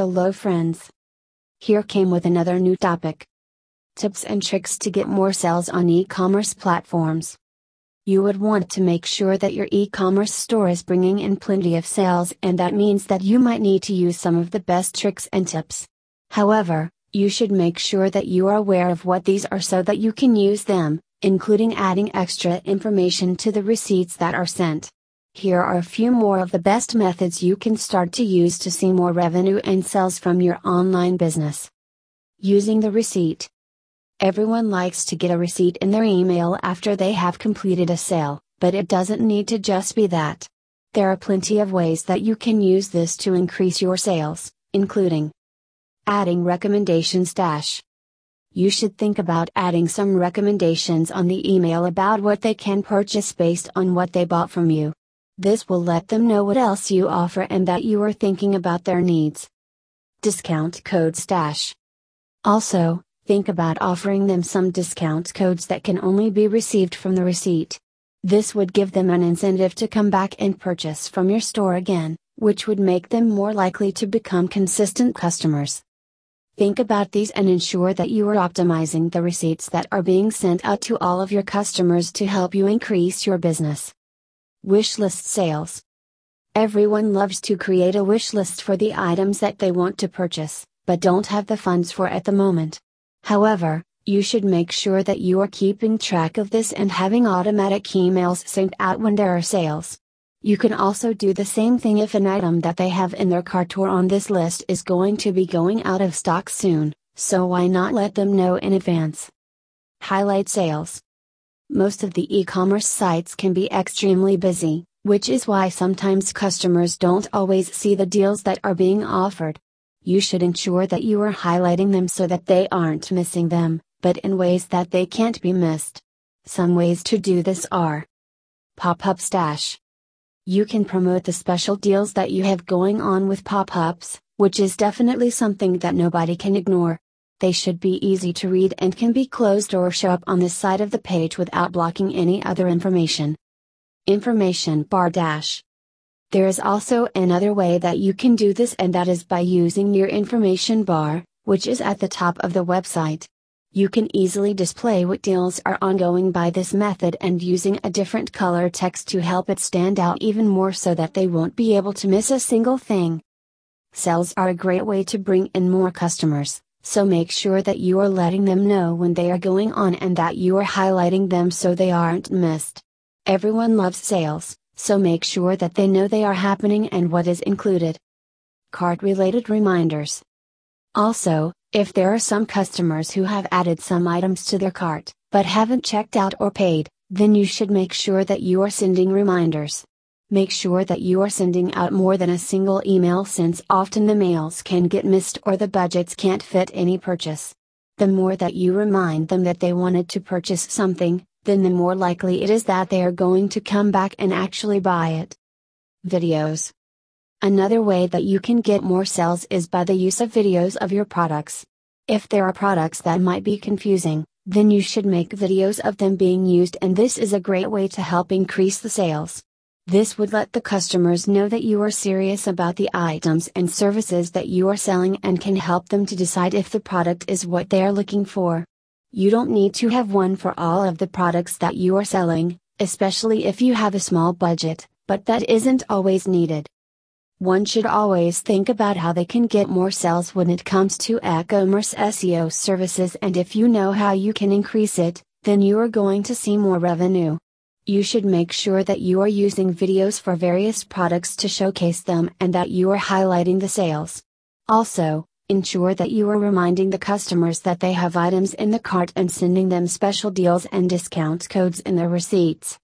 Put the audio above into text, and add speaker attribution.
Speaker 1: Hello friends. Here came with another new topic. Tips and tricks to get more sales on e-commerce platforms. You would want to make sure that your e-commerce store is bringing in plenty of sales and that means that you might need to use some of the best tricks and tips. However, you should make sure that you are aware of what these are so that you can use them, including adding extra information to the receipts that are sent. Here are a few more of the best methods you can start to use to see more revenue and sales from your online business. Using the receipt. Everyone likes to get a receipt in their email after they have completed a sale, but it doesn't need to just be that. There are plenty of ways that you can use this to increase your sales, including adding recommendations stash. You should think about adding some recommendations on the email about what they can purchase based on what they bought from you. This will let them know what else you offer and that you are thinking about their needs. Discount code stash. Also, think about offering them some discount codes that can only be received from the receipt. This would give them an incentive to come back and purchase from your store again, which would make them more likely to become consistent customers. Think about these and ensure that you are optimizing the receipts that are being sent out to all of your customers to help you increase your business. Wishlist sales. Everyone loves to create a wish list for the items that they want to purchase, but don't have the funds for at the moment. However, you should make sure that you are keeping track of this and having automatic emails sent out when there are sales. You can also do the same thing if an item that they have in their cart or on this list is going to be going out of stock soon, so why not let them know in advance? Highlight sales. Most of the e commerce sites can be extremely busy, which is why sometimes customers don't always see the deals that are being offered. You should ensure that you are highlighting them so that they aren't missing them, but in ways that they can't be missed. Some ways to do this are Pop up stash. You can promote the special deals that you have going on with pop ups, which is definitely something that nobody can ignore. They should be easy to read and can be closed or show up on the side of the page without blocking any other information. Information bar dash. There is also another way that you can do this and that is by using your information bar, which is at the top of the website. You can easily display what deals are ongoing by this method and using a different color text to help it stand out even more so that they won't be able to miss a single thing. Sales are a great way to bring in more customers so make sure that you are letting them know when they are going on and that you are highlighting them so they aren't missed. Everyone loves sales, so make sure that they know they are happening and what is included. Cart related reminders. Also, if there are some customers who have added some items to their cart, but haven't checked out or paid, then you should make sure that you are sending reminders. Make sure that you are sending out more than a single email since often the mails can get missed or the budgets can't fit any purchase. The more that you remind them that they wanted to purchase something, then the more likely it is that they are going to come back and actually buy it. Videos. Another way that you can get more sales is by the use of videos of your products. If there are products that might be confusing, then you should make videos of them being used, and this is a great way to help increase the sales. This would let the customers know that you are serious about the items and services that you are selling and can help them to decide if the product is what they are looking for. You don't need to have one for all of the products that you are selling, especially if you have a small budget, but that isn't always needed. One should always think about how they can get more sales when it comes to e-commerce SEO services and if you know how you can increase it, then you are going to see more revenue you should make sure that you are using videos for various products to showcase them and that you are highlighting the sales. Also, ensure that you are reminding the customers that they have items in the cart and sending them special deals and discount codes in their receipts.